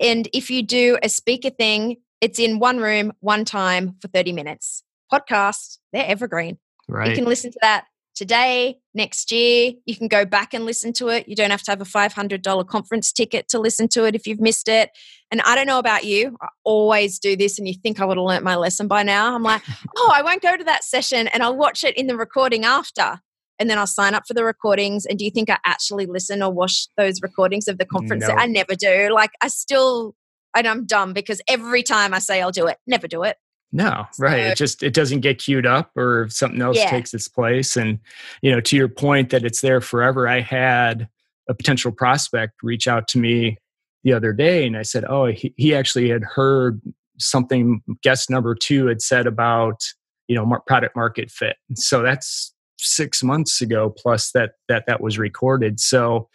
And if you do a speaker thing, it's in one room, one time for 30 minutes. Podcasts, they're evergreen. Right. You can listen to that today, next year. You can go back and listen to it. You don't have to have a $500 conference ticket to listen to it if you've missed it. And I don't know about you. I always do this, and you think I would have learnt my lesson by now. I'm like, oh, I won't go to that session and I'll watch it in the recording after. And then I'll sign up for the recordings. And do you think I actually listen or watch those recordings of the conference? No. I never do. Like, I still, and I'm dumb because every time I say I'll do it, never do it. No, right. So- It just it doesn't get queued up or something else Yeah. takes its place. And you know, to your point that it's there forever, I had a potential prospect reach out to me the other day and I said, Oh, he, he actually had heard something guest number two had said about, you know, product market fit. So that's six months ago plus that that that was recorded. So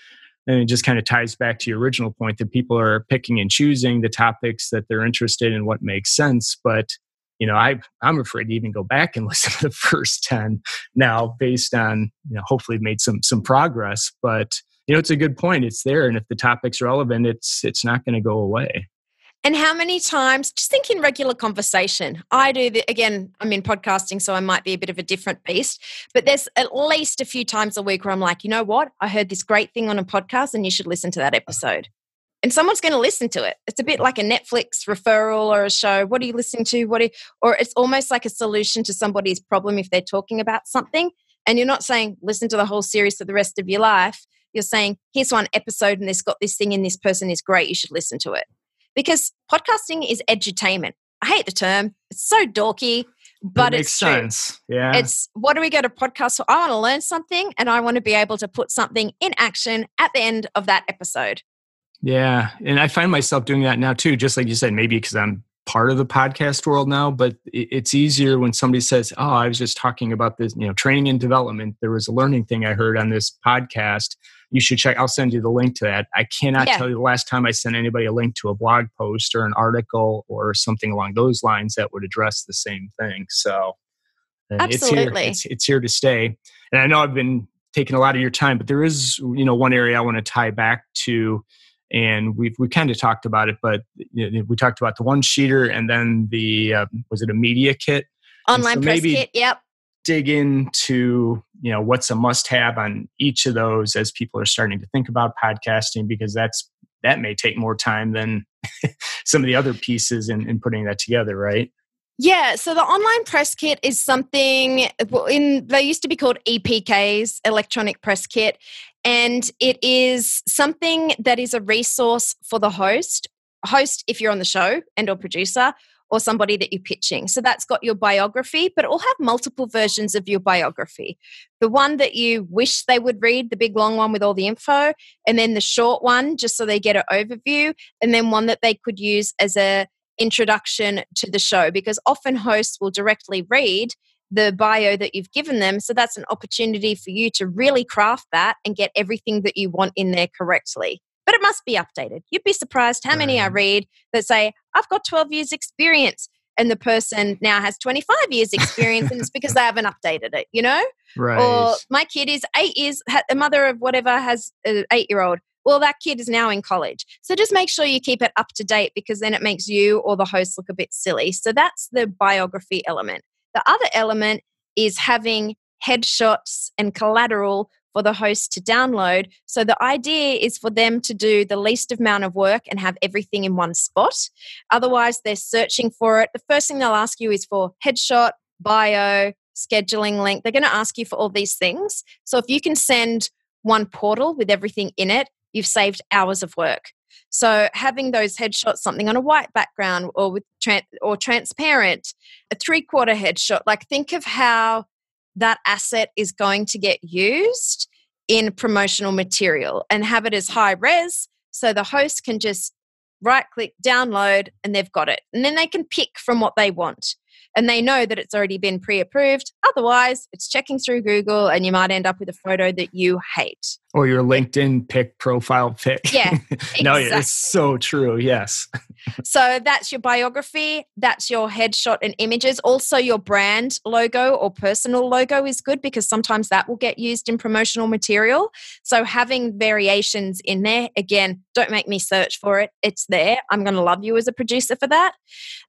and it just kind of ties back to your original point that people are picking and choosing the topics that they're interested in what makes sense but you know I, i'm afraid to even go back and listen to the first 10 now based on you know hopefully made some some progress but you know it's a good point it's there and if the topic's relevant it's it's not going to go away And how many times, just think in regular conversation. I do, the, again, I'm in podcasting, so I might be a bit of a different beast, but there's at least a few times a week where I'm like, you know what? I heard this great thing on a podcast and you should listen to that episode. And someone's going to listen to it. It's a bit like a Netflix referral or a show. What are you listening to? What are you, or it's almost like a solution to somebody's problem if they're talking about something. And you're not saying listen to the whole series for the rest of your life. You're saying here's one episode and it's got this thing and this person is great. You should listen to it because podcasting is edutainment. I hate the term. It's so dorky, but it it's true. sense yeah It's what do we go to podcast for? I want to learn something and I want to be able to put something in action at the end of that episode. Yeah. And I find myself doing that now too, just like you said, maybe because I'm part of the podcast world now, but it's easier when somebody says, Oh, I was just talking about this, you know, training and development. There was a learning thing I heard on this podcast. You should check. I'll send you the link to that. I cannot yeah. tell you the last time I sent anybody a link to a blog post or an article or something along those lines that would address the same thing. So Absolutely. It's here, it's, it's here to stay. And I know I've been taking a lot of your time, but there is, you know, one area I want to tie back to and we've we kind of talked about it, but we talked about the one sheeter and then the uh, was it a media kit online so press kit? Yep. Dig into you know what's a must have on each of those as people are starting to think about podcasting because that's that may take more time than some of the other pieces in, in putting that together, right? Yeah, so the online press kit is something in they used to be called EPKs, electronic press kit, and it is something that is a resource for the host, host if you're on the show and or producer or somebody that you're pitching. So that's got your biography, but it will have multiple versions of your biography. The one that you wish they would read, the big long one with all the info, and then the short one just so they get an overview, and then one that they could use as a introduction to the show because often hosts will directly read the bio that you've given them. So that's an opportunity for you to really craft that and get everything that you want in there correctly. But it must be updated. You'd be surprised how many I read that say, I've got 12 years experience and the person now has 25 years experience and it's because they haven't updated it, you know? Right. Or my kid is eight years, the mother of whatever has uh, an eight year old. Well, that kid is now in college. So just make sure you keep it up to date because then it makes you or the host look a bit silly. So that's the biography element. The other element is having headshots and collateral for the host to download. So the idea is for them to do the least amount of work and have everything in one spot. Otherwise, they're searching for it. The first thing they'll ask you is for headshot, bio, scheduling link. They're going to ask you for all these things. So if you can send one portal with everything in it, you've saved hours of work. So having those headshots, something on a white background or with tra- or transparent, a three quarter headshot. Like think of how that asset is going to get used in promotional material and have it as high res so the host can just right click download and they've got it and then they can pick from what they want and they know that it's already been pre approved. Otherwise, it's checking through Google and you might end up with a photo that you hate. Or your LinkedIn pic profile pic. Yeah. no, it's so true. Yes. So that's your biography, that's your headshot and images. Also, your brand logo or personal logo is good because sometimes that will get used in promotional material. So having variations in there, again, don't make me search for it. It's there. I'm going to love you as a producer for that.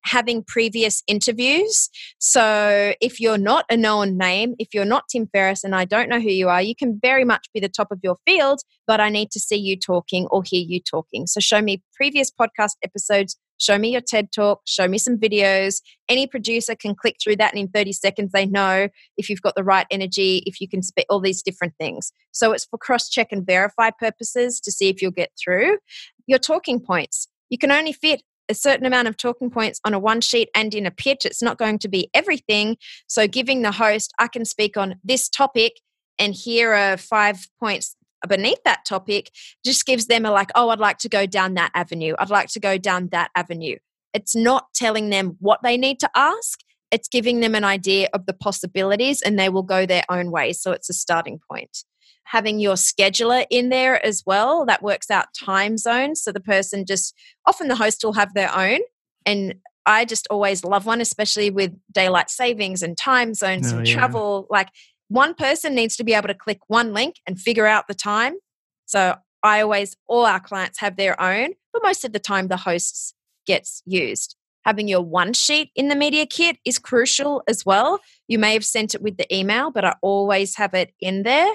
Having previous interviews so if you're not a known name, if you're not Tim Ferriss and I don't know who you are, you can very much be the top of your field, but I need to see you talking or hear you talking. So show me previous podcast episodes. Show me your TED talk, show me some videos. Any producer can click through that and in 30 seconds they know if you've got the right energy, if you can spit all these different things. So it's for cross check and verify purposes to see if you'll get through. Your talking points. You can only fit a certain amount of talking points on a one sheet and in a pitch. It's not going to be everything. So, giving the host, I can speak on this topic, and here are five points beneath that topic, just gives them a like, oh, I'd like to go down that avenue. I'd like to go down that avenue. It's not telling them what they need to ask. It's giving them an idea of the possibilities and they will go their own way. So it's a starting point having your scheduler in there as well. That works out time zones. So the person just, often the host will have their own. And I just always love one, especially with daylight savings and time zones oh, and yeah. travel. Like one person needs to be able to click one link and figure out the time. So I always, all our clients have their own, but most of the time the hosts gets used having your one sheet in the media kit is crucial as well. You may have sent it with the email, but I always have it in there.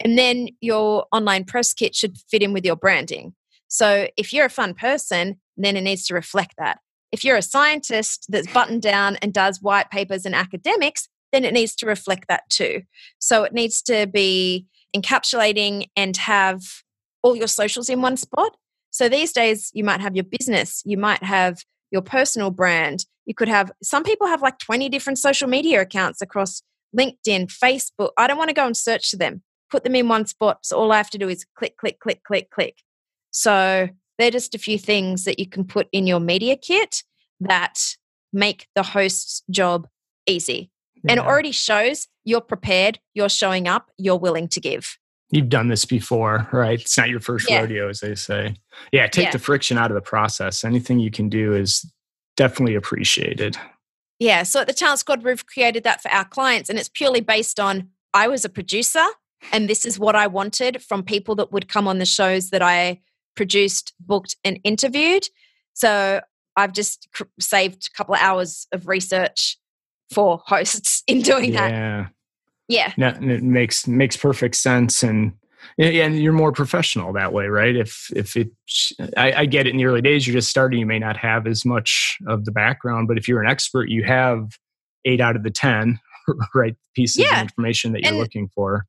And then your online press kit should fit in with your branding. So if you're a fun person, then it needs to reflect that. If you're a scientist that's buttoned down and does white papers and academics, then it needs to reflect that too. So it needs to be encapsulating and have all your socials in one spot. So these days, you might have your business, you might have your personal brand. You could have some people have like 20 different social media accounts across LinkedIn, Facebook. I don't want to go and search for them. Put them in one spot. So all I have to do is click, click, click, click, click. So they're just a few things that you can put in your media kit that make the host's job easy. Yeah. And it already shows you're prepared, you're showing up, you're willing to give. You've done this before, right? It's not your first yeah. rodeo, as they say. Yeah, take yeah. the friction out of the process. Anything you can do is definitely appreciated. Yeah. So at the Talent Squad, we've created that for our clients, and it's purely based on I was a producer, and this is what I wanted from people that would come on the shows that I produced, booked, and interviewed. So I've just cr- saved a couple of hours of research for hosts in doing yeah. that. Yeah. Yeah. It makes makes perfect sense. And yeah, and you're more professional that way, right? If if it, I, I, get it in the early days, you're just starting, you may not have as much of the background, but if you're an expert, you have eight out of the ten, right, pieces yeah. of information that you're and looking for.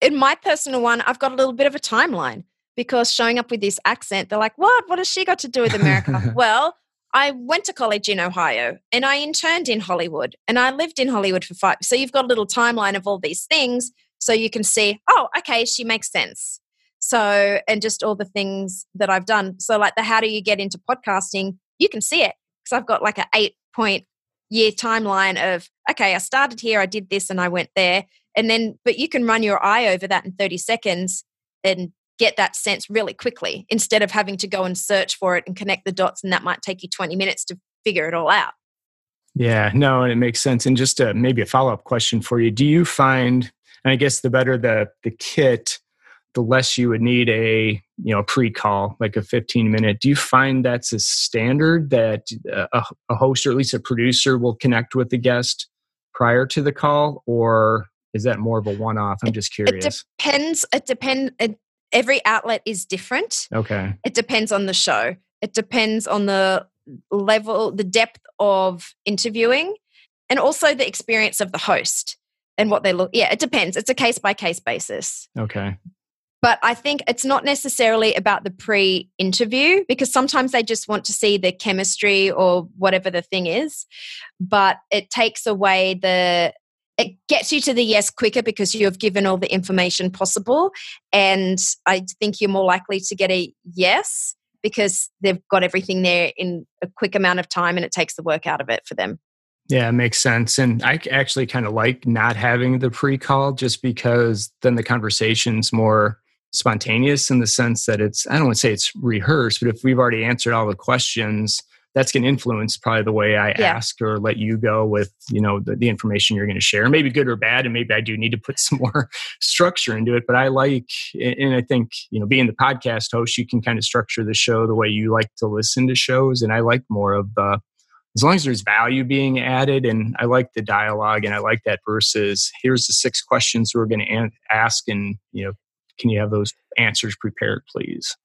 In my personal one, I've got a little bit of a timeline because showing up with this accent, they're like, "What? What has she got to do with America?" well, I went to college in Ohio and I interned in Hollywood and I lived in Hollywood for five. So you've got a little timeline of all these things so you can see, oh, okay, she makes sense. So, and just all the things that I've done. So, like the how do you get into podcasting, you can see it because I've got like an eight point year timeline of, okay, I started here, I did this, and I went there. And then, but you can run your eye over that in 30 seconds and get that sense really quickly instead of having to go and search for it and connect the dots and that might take you 20 minutes to figure it all out. Yeah no and it makes sense and just a, maybe a follow-up question for you. Do you find and i guess the better the the kit the less you would need a you know pre-call like a 15 minute. Do you find that's a standard that uh, a, a host or at least a producer will connect with the guest prior to the call or is that more of a one-off? I'm just curious. it depends it depends it every outlet is different. Okay. It depends on the show. It depends on the level, the depth of interviewing, and also the experience of the host and what they look. Yeah, it depends. It's a case by case basis. Okay. But I think it's not necessarily about the pre interview because sometimes they just want to see the chemistry or whatever the thing is. But it takes away the it gets you to the yes quicker because you have given all the information possible. And I think you're more likely to get a yes because they've got everything there in a quick amount of time and it takes the work out of it for them. Yeah, it makes sense. And I actually kind of like not having the pre call just because then the conversation's more spontaneous in the sense that it's, I don't want to say it's rehearsed, but if we've already answered all the questions, that's going to influence probably the way I yeah. ask or let you go with, you know, the, the information you're going to share. Maybe good or bad, and maybe I do need to put some more structure into it. But I like, and I think, you know, being the podcast host, you can kind of structure the show the way you like to listen to shows. And I like more of the, as long as there's value being added, and I like the dialogue, and I like that versus here's the six questions we're going to ask, and you know, can you have those answers prepared, please?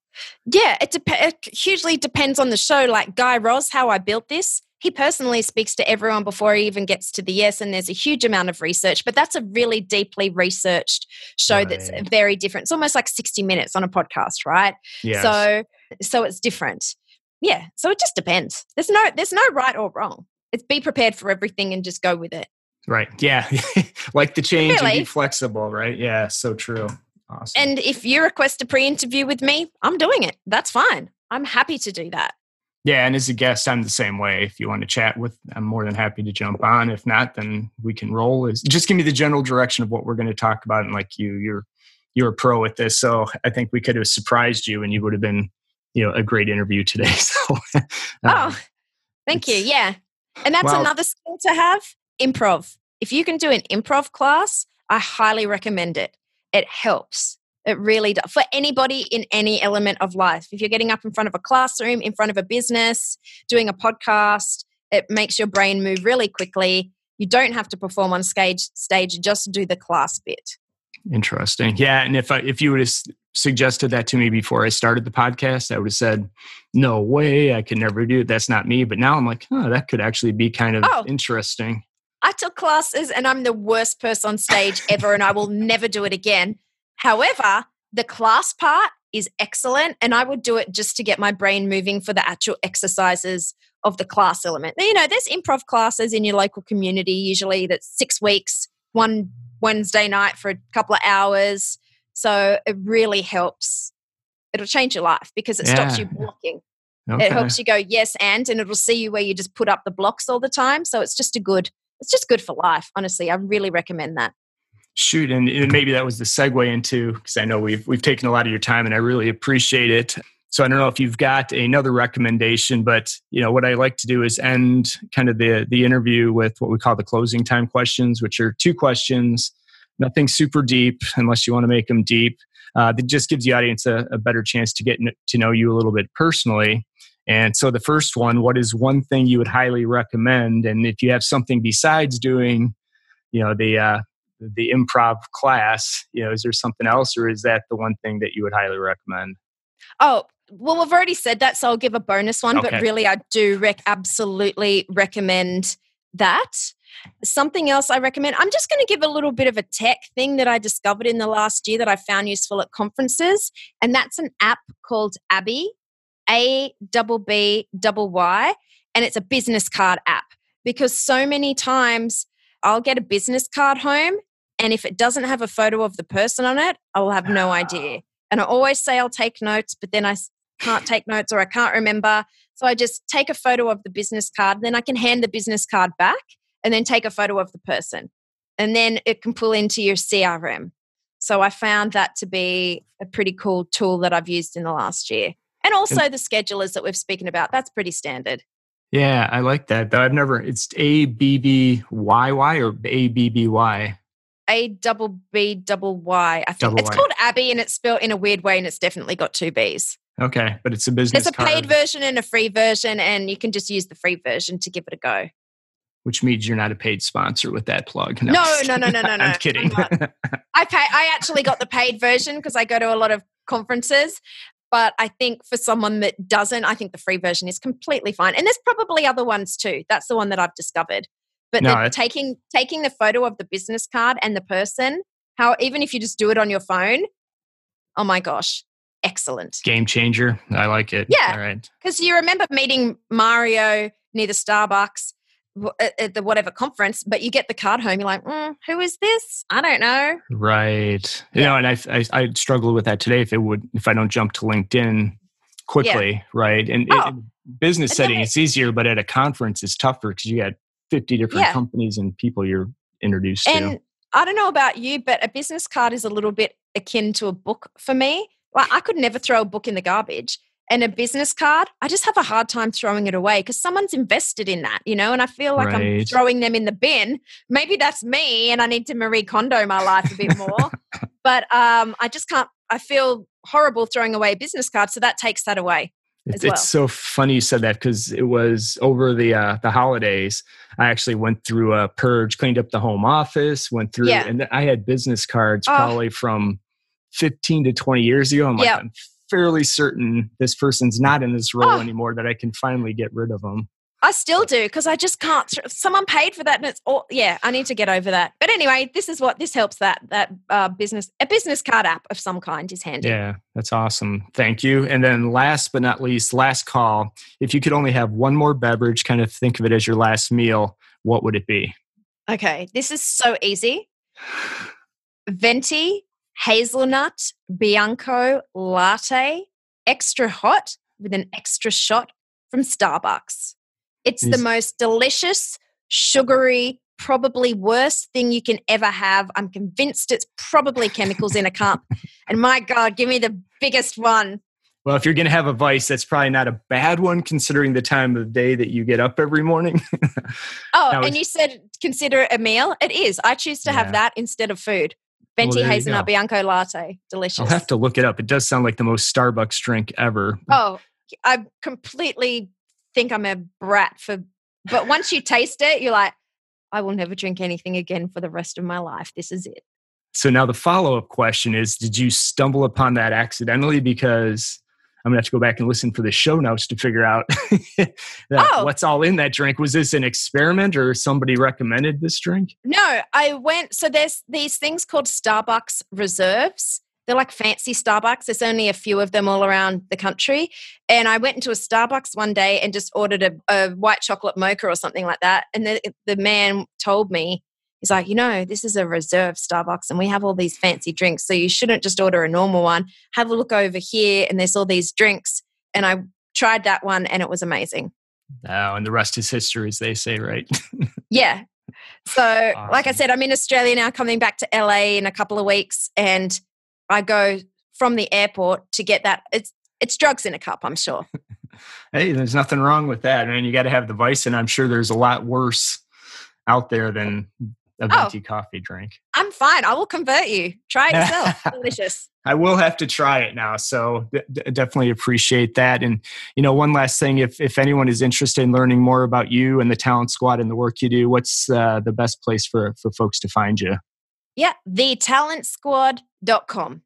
Yeah, it, de- it hugely depends on the show. Like Guy Raz, how I built this, he personally speaks to everyone before he even gets to the yes, and there's a huge amount of research. But that's a really deeply researched show right. that's very different. It's almost like 60 minutes on a podcast, right? Yes. So, so it's different. Yeah. So it just depends. There's no, there's no right or wrong. It's be prepared for everything and just go with it. Right. Yeah. like the change really? and be flexible. Right. Yeah. So true. Awesome. And if you request a pre interview with me, I'm doing it. That's fine. I'm happy to do that. Yeah, and as a guest, I'm the same way. If you want to chat with, I'm more than happy to jump on. If not, then we can roll. Is just give me the general direction of what we're going to talk about. And like you, you're you're a pro at this, so I think we could have surprised you, and you would have been, you know, a great interview today. So, um, oh, thank you. Yeah, and that's well, another skill to have: improv. If you can do an improv class, I highly recommend it it helps. It really does. For anybody in any element of life. If you're getting up in front of a classroom, in front of a business, doing a podcast, it makes your brain move really quickly. You don't have to perform on stage stage, just do the class bit. Interesting. Yeah, and if I, if you would have suggested that to me before I started the podcast, I would have said, "No way, I could never do it. That's not me." But now I'm like, "Oh, that could actually be kind of oh, interesting." I took classes and I'm the worst person on stage ever and I will never do it again. However, the class part is excellent and I would do it just to get my brain moving for the actual exercises of the class element. You know, there's improv classes in your local community, usually that's six weeks, one Wednesday night for a couple of hours. So it really helps it'll change your life because it stops you blocking. Okay. It helps you go yes and, and it'll see you where you just put up the blocks all the time. So it's just a good, it's just good for life. Honestly, I really recommend that. Shoot, and, and maybe that was the segue into because I know we've we've taken a lot of your time, and I really appreciate it. So I don't know if you've got another recommendation, but you know what I like to do is end kind of the the interview with what we call the closing time questions, which are two questions, nothing super deep unless you want to make them deep. Uh, that just gives the audience a, a better chance to get to know you a little bit personally. And so the first one, what is one thing you would highly recommend? And if you have something besides doing, you know, the uh, the improv class, you know, is there something else, or is that the one thing that you would highly recommend? Oh, well, we've already said that, so I'll give a bonus one. Okay. But really, I do rec- absolutely recommend that. Something else I recommend, I'm just going to give a little bit of a tech thing that I discovered in the last year that I found useful at conferences. And that's an app called ABBYY, A double B double Y. And it's a business card app because so many times I'll get a business card home. And if it doesn't have a photo of the person on it, I will have no idea. And I always say I'll take notes, but then I can't take notes or I can't remember. So I just take a photo of the business card, then I can hand the business card back and then take a photo of the person. And then it can pull into your CRM. So I found that to be a pretty cool tool that I've used in the last year. And also the schedulers that we've spoken about, that's pretty standard. Yeah, I like that. Though I've never. It's A B B Y Y or A B B Y. A double B double Y. I think Double it's Y. called ABBYY and it's spelled in a weird way and it's definitely got two B's. Okay, but it's a business. There's a paid card, version and a free version, and you can just use the free version to give it a go. which means you're not a paid sponsor with that plug. No, just no, no, kidding. no, no, I'm kidding. I'm I pay. I actually got the paid version because I go to a lot of conferences. But I think for someone that doesn't, I think the free version is completely fine. And there's probably other ones too. That's the one that I've discovered. But No, the, taking taking the photo of the business card and the person, how even if you just do it on your phone, oh my gosh, excellent. Game changer. I like it. Yeah. All right. Because you remember meeting Mario near the Starbucks at, the whatever conference, but you get the card home, you're like, mm, who is this? I don't know. Right. You know, and I, I I struggle with that today if it would if I don't jump to LinkedIn quickly, right? And Oh. in business And setting it- it's easier, but at a conference it's tougher because you got 50 different Yeah. companies and people you're introduced to. And to. I don't know about you, but a business card is a little bit akin to a book for me. Like I could never throw a book in the garbage. And a business card, I just have a hard time throwing it away because someone's invested in that, you know, and I feel like I'm throwing them in the bin. Maybe that's me and I need to Marie Kondo my life a bit more. but um, I just can't, I feel horrible throwing away a business card. So that takes that away. It's, as well. it's so funny you said that because it was over the uh, the holidays. I actually went through a purge, cleaned up the home office, went through, Yeah. and I had business cards Oh. probably from 15 to 20 years ago. I'm like. I'm fairly certain this person's not in this role Oh. anymore that I can finally get rid of them. I still do because I just can't. Someone paid for that, and it's all. Yeah, I need to get over that. But anyway, this is what this helps. That that uh, business a business card app of some kind is handy. Yeah, that's awesome. Thank you. And then last but not least, last call. If you could only have one more beverage, kind of think of it as your last meal, what would it be? Okay, this is so easy. Venti hazelnut bianco latte, extra hot with an extra shot from Starbucks. It's the most delicious, sugary, probably worst thing you can ever have. I'm convinced it's probably chemicals in a cup. And my God, give me the biggest one. Well, if you're going to have a vice, that's probably not a bad one considering the time of day that you get up every morning. Oh, and you said consider it a meal. It is. I choose to Yeah. have that instead of food. Well, Venti you hazelnut bianco latte, delicious. I'll have to look it up. It does sound like the most Starbucks drink ever. Oh, I completely think I'm a brat for, but once you taste it, you're like, I will never drink anything again for the rest of my life. This is it. So now the follow up question is Did you stumble upon that accidentally? Because I'm to have to go back and listen for the show notes to figure out Oh. what's all in that drink. Was this an experiment or somebody recommended this drink? No, I went. So there's these things called Starbucks reserves. They're like fancy Starbucks. There's only a few of them all around the country. And I went into a Starbucks one day and just ordered a, a white chocolate mocha or something like that. And the, the man told me, He's like, you know, this is a reserve Starbucks and we have all these fancy drinks. So you shouldn't just order a normal one. Have a look over here and there's all these drinks. And I tried that one and it was amazing. Oh, and the rest is history, as they say, right? yeah. So, awesome. like I said, I'm in Australia now, coming back to LA in a couple of weeks, and I go from the airport to get that. It's it's drugs in a cup, I'm sure. hey, there's nothing wrong with that, I and you got to have the vice, and I'm sure there's a lot worse out there than a venti oh, coffee drink. I'm fine. I will convert you. Try it yourself. Delicious. I will have to try it now. So d- definitely appreciate that. And you know, one last thing: if if anyone is interested in learning more about you and the Talent Squad and the work you do, what's uh, the best place for for folks to find you? Yeah, thetalentsquad.com.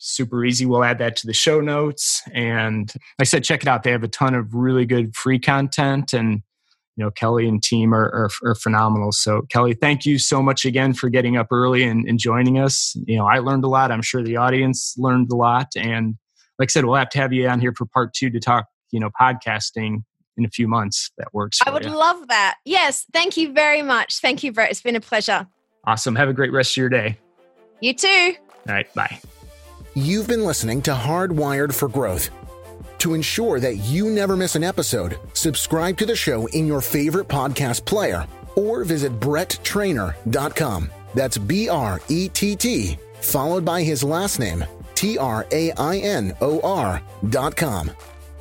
Super easy. We'll add that to the show notes. And like I said, check it out. They have a ton of really good free content and you know kelly and team are, are, are, phenomenal. So kelly thank you so much again for getting up early and, and, joining us. You know i learned a lot. I'm sure the audience learned a lot. And like i said we'll have to have you on here for part two to talk you know podcasting in a few months. That works i would you. love that. Yes thank you very much. Thank you brett it's been a pleasure. Awesome. Have a great rest of your day. You too. All right bye. You've been listening to hardwired for growth to ensure that you never miss an episode, subscribe to the show in your favorite podcast player or visit bretttrainor.com. That's B R E T T, followed by his last name, T R A I N O R.com.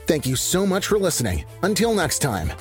Thank you so much for listening. Until next time.